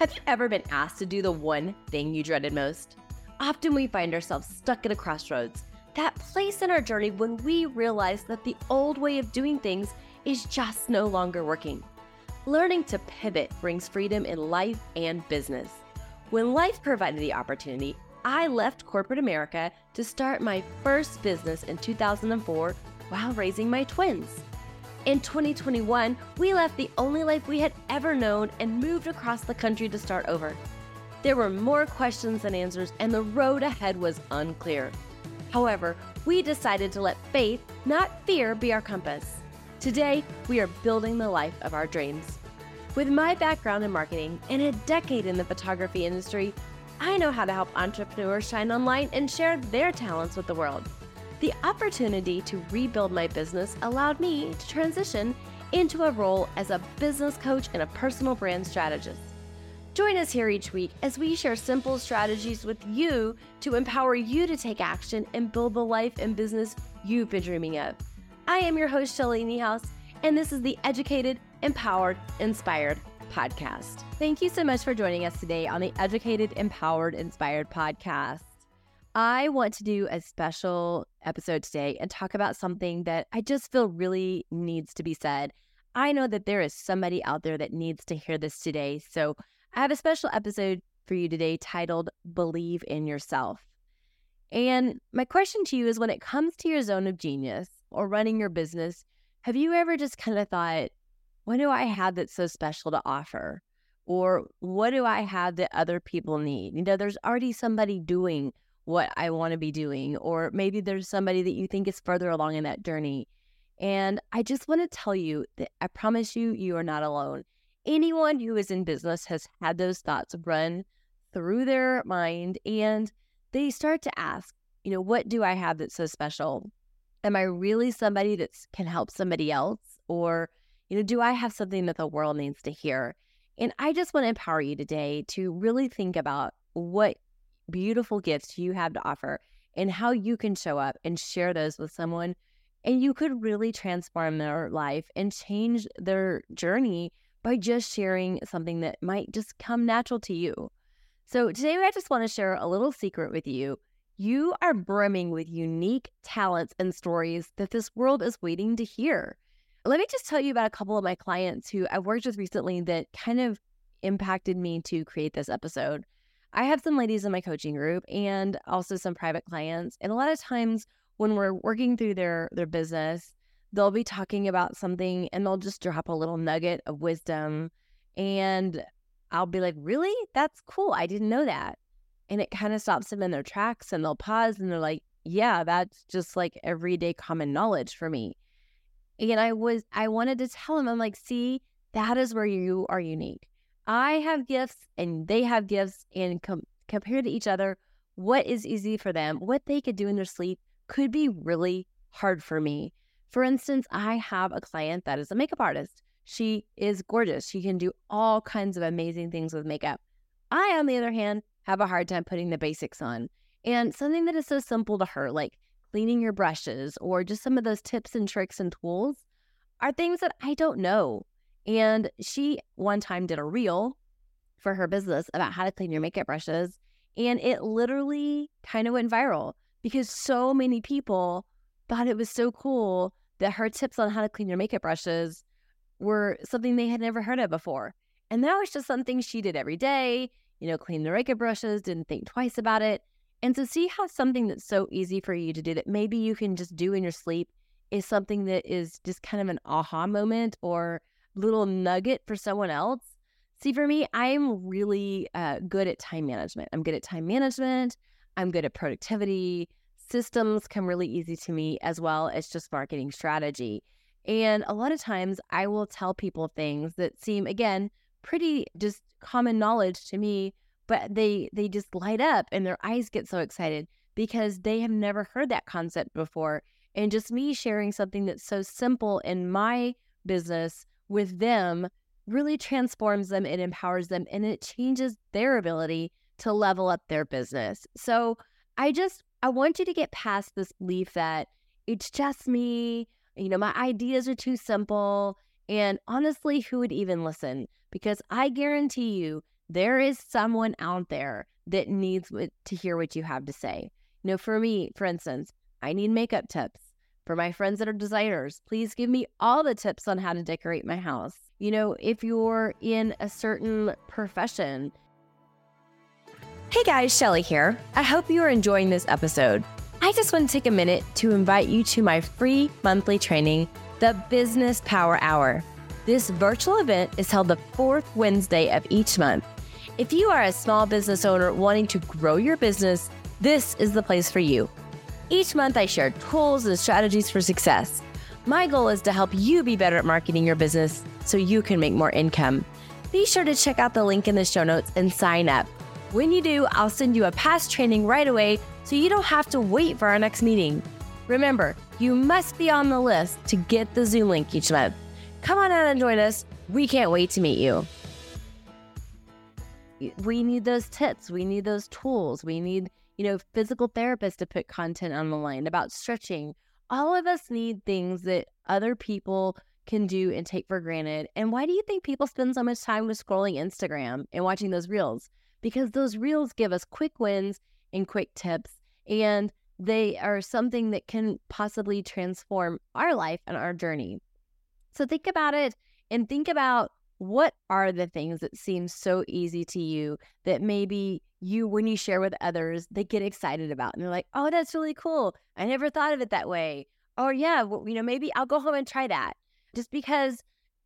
Have you ever been asked to do the one thing you dreaded most? Often we find ourselves stuck at a crossroads, that place in our journey when we realize that the old way of doing things is just no longer working. Learning to pivot brings freedom in life and business. When life provided the opportunity, I left corporate America to start my first business in 2004 while raising my twins. In 2021, we left the only life we had ever known and moved across the country to start over. There were more questions than answers, and the road ahead was unclear. However, we decided to let faith, not fear, be our compass. Today, we are building the life of our dreams. With my background in marketing and a decade in the photography industry, I know how to help entrepreneurs shine online and share their talents with the world. The opportunity to rebuild my business allowed me to transition into a role as a business coach and a personal brand strategist. Join us here each week as we share simple strategies with you to empower you to take action and build the life and business you've been dreaming of. I am your host, Shelly Niehaus, and this is the Educated, Empowered, Inspired podcast. Thank you so much for joining us today on the Educated, Empowered, Inspired podcast. I want to do a special episode today and talk about something that I just feel really needs to be said. I know that there is somebody out there that needs to hear this today. So I have a special episode for you today titled Believe in Yourself. And my question to you is when it comes to your zone of genius or running your business, have you ever just kind of thought, what do I have that's so special to offer? Or what do I have that other people need? You know, there's already somebody doing what I want to be doing, or maybe there's somebody that you think is further along in that journey. And I just want to tell you that I promise you, you are not alone. Anyone who is in business has had those thoughts run through their mind and they start to ask, you know, what do I have that's so special? Am I really somebody that can help somebody else? Or, you know, do I have something that the world needs to hear? And I just want to empower you today to really think about what beautiful gifts you have to offer and how you can show up and share those with someone. And you could really transform their life and change their journey by just sharing something that might just come natural to you. So, today I just want to share a little secret with you. You are brimming with unique talents and stories that this world is waiting to hear. Let me just tell you about a couple of my clients who I've worked with recently that kind of impacted me to create this episode. I have some ladies in my coaching group and also some private clients. And a lot of times when we're working through their their business, they'll be talking about something and they'll just drop a little nugget of wisdom and I'll be like, "Really? That's cool. I didn't know that." And it kind of stops them in their tracks and they'll pause and they're like, "Yeah, that's just like everyday common knowledge for me." And I was I wanted to tell them I'm like, "See, that is where you are unique. I have gifts and they have gifts, and com- compared to each other, what is easy for them, what they could do in their sleep, could be really hard for me. For instance, I have a client that is a makeup artist. She is gorgeous. She can do all kinds of amazing things with makeup. I, on the other hand, have a hard time putting the basics on. And something that is so simple to her, like cleaning your brushes or just some of those tips and tricks and tools, are things that I don't know. And she one time did a reel for her business about how to clean your makeup brushes. And it literally kind of went viral because so many people thought it was so cool that her tips on how to clean your makeup brushes were something they had never heard of before. And that was just something she did every day, you know, clean the makeup brushes, didn't think twice about it. And so see how something that's so easy for you to do that maybe you can just do in your sleep is something that is just kind of an aha moment or little nugget for someone else. See, for me, I'm really uh, good at time management. I'm good at time management. I'm good at productivity. Systems come really easy to me as well as just marketing strategy. And a lot of times I will tell people things that seem, again, pretty just common knowledge to me, but they they just light up and their eyes get so excited because they have never heard that concept before. And just me sharing something that's so simple in my business with them really transforms them, it empowers them, and it changes their ability to level up their business. So I just, I want you to get past this belief that it's just me, you know, my ideas are too simple. And honestly, who would even listen? Because I guarantee you there is someone out there that needs to hear what you have to say. You know, for me, for instance, I need makeup tips. For my friends that are designers, please give me all the tips on how to decorate my house. You know, if you're in a certain profession. Hey guys, Shelly here. I hope you are enjoying this episode. I just want to take a minute to invite you to my free monthly training, the Business Power Hour. This virtual event is held the fourth Wednesday of each month. If you are a small business owner wanting to grow your business, this is the place for you. Each month, I share tools and strategies for success. My goal is to help you be better at marketing your business so you can make more income. Be sure to check out the link in the show notes and sign up. When you do, I'll send you a past training right away so you don't have to wait for our next meeting. Remember, you must be on the list to get the Zoom link each month. Come on out and join us. We can't wait to meet you. We need those tips. We need those tools. We need, you know, physical therapists to put content on the line about stretching. All of us need things that other people can do and take for granted. And why do you think people spend so much time with scrolling Instagram and watching those reels? Because those reels give us quick wins and quick tips, and they are something that can possibly transform our life and our journey. So think about it and think about what are the things that seem so easy to you that maybe you, when you share with others, they get excited about and they're like, oh, that's really cool. I never thought of it that way. Or, yeah, well, you know, maybe I'll go home and try that. Just because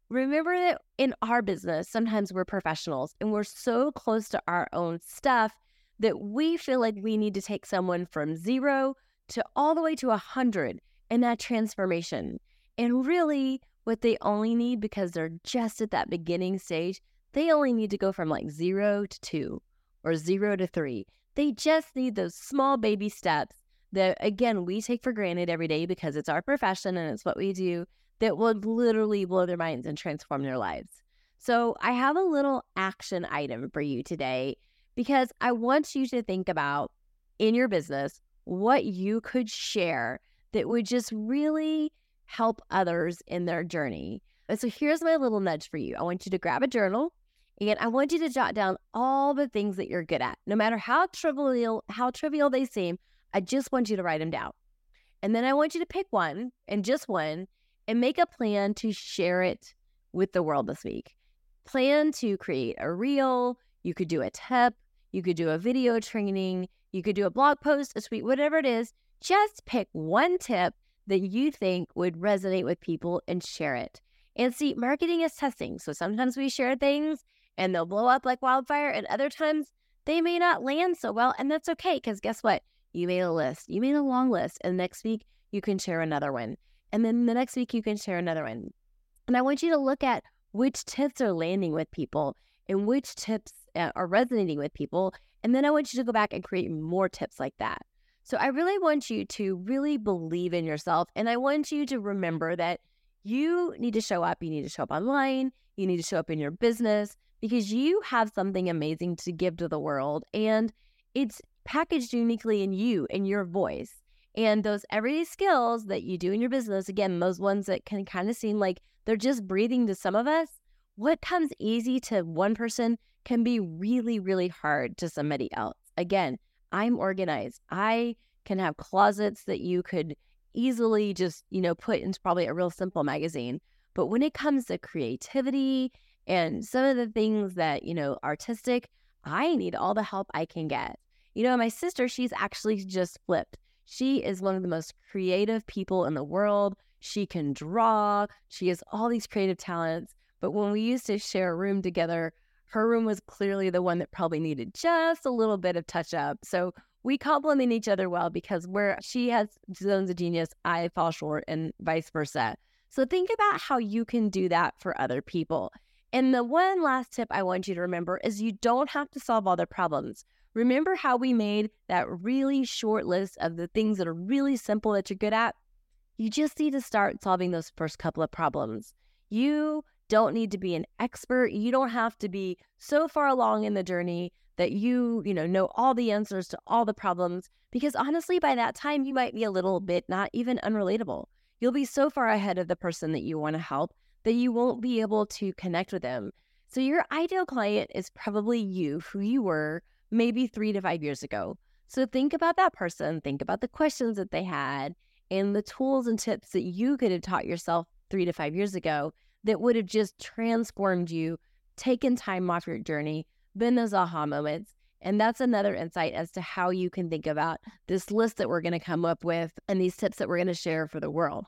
remember that in our business, sometimes we're professionals and we're so close to our own stuff that we feel like we need to take someone from zero to all the way to a hundred in that transformation. And really, what they only need because they're just at that beginning stage, they only need to go from like zero to two or zero to three. They just need those small baby steps that, again, we take for granted every day because it's our profession and it's what we do that will literally blow their minds and transform their lives. So, I have a little action item for you today because I want you to think about in your business what you could share that would just really help others in their journey. So here's my little nudge for you. I want you to grab a journal and I want you to jot down all the things that you're good at. No matter how trivial how trivial they seem, I just want you to write them down. And then I want you to pick one and just one and make a plan to share it with the world this week. Plan to create a reel, you could do a tip, you could do a video training, you could do a blog post, a tweet, whatever it is. Just pick one tip that you think would resonate with people and share it. And see, marketing is testing. So sometimes we share things and they'll blow up like wildfire, and other times they may not land so well. And that's okay because guess what? You made a list, you made a long list, and next week you can share another one. And then the next week you can share another one. And I want you to look at which tips are landing with people and which tips uh, are resonating with people. And then I want you to go back and create more tips like that. So I really want you to really believe in yourself. And I want you to remember that you need to show up. You need to show up online. You need to show up in your business because you have something amazing to give to the world. And it's packaged uniquely in you and your voice. And those everyday skills that you do in your business, again, those ones that can kind of seem like they're just breathing to some of us, what comes easy to one person can be really, really hard to somebody else. Again, I'm organized. I can have closets that you could easily just, you know, put into probably a real simple magazine. But when it comes to creativity and some of the things that, you know, artistic, I need all the help I can get. You know, my sister, she's actually just flipped. She is one of the most creative people in the world. She can draw, she has all these creative talents. But when we used to share a room together, her room was clearly the one that probably needed just a little bit of touch up. So we complement each other well because where she has zones of genius, I fall short and vice versa. So think about how you can do that for other people. And the one last tip I want you to remember is you don't have to solve all their problems. Remember how we made that really short list of the things that are really simple that you're good at? You just need to start solving those first couple of problems. You don't need to be an expert. You don't have to be so far along in the journey that you, you know, know all the answers to all the problems because honestly by that time you might be a little bit not even unrelatable. You'll be so far ahead of the person that you want to help that you won't be able to connect with them. So, your ideal client is probably you, who you were maybe three to five years ago. So, think about that person, think about the questions that they had, and the tools and tips that you could have taught yourself three to five years ago that would have just transformed you, taken time off your journey, been those aha moments. And that's another insight as to how you can think about this list that we're going to come up with and these tips that we're going to share for the world.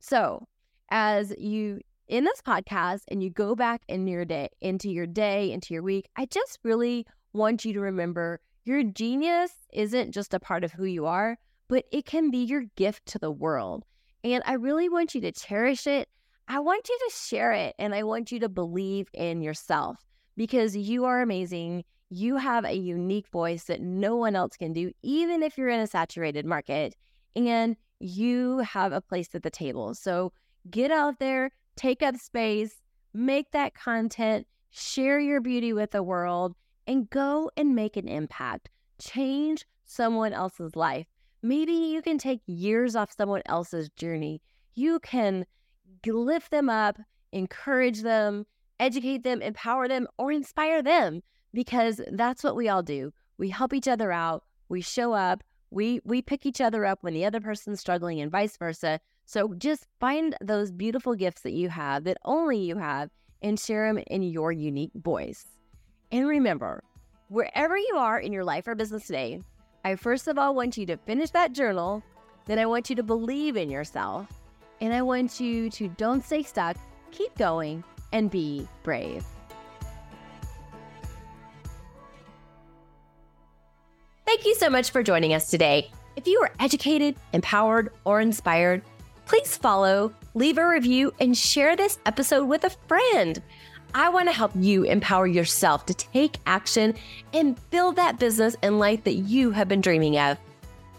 So, as you in this podcast and you go back in your day into your day into your week, I just really want you to remember your genius isn't just a part of who you are, but it can be your gift to the world. And I really want you to cherish it. I want you to share it and I want you to believe in yourself because you are amazing. You have a unique voice that no one else can do, even if you're in a saturated market, and you have a place at the table. So get out there, take up space, make that content, share your beauty with the world, and go and make an impact. Change someone else's life. Maybe you can take years off someone else's journey. You can lift them up, encourage them, educate them, empower them, or inspire them because that's what we all do. We help each other out, we show up, we we pick each other up when the other person's struggling and vice versa. So just find those beautiful gifts that you have that only you have and share them in your unique voice. And remember, wherever you are in your life or business today, I first of all want you to finish that journal. Then I want you to believe in yourself. And I want you to don't stay stuck, keep going, and be brave. Thank you so much for joining us today. If you are educated, empowered, or inspired, please follow, leave a review, and share this episode with a friend. I want to help you empower yourself to take action and build that business and life that you have been dreaming of.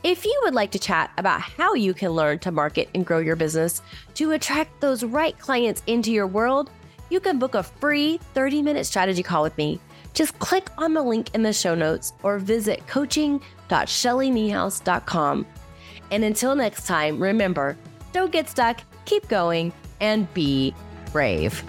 If you would like to chat about how you can learn to market and grow your business to attract those right clients into your world, you can book a free 30 minute strategy call with me. Just click on the link in the show notes or visit coaching.shellyniehaus.com. And until next time, remember don't get stuck, keep going, and be brave.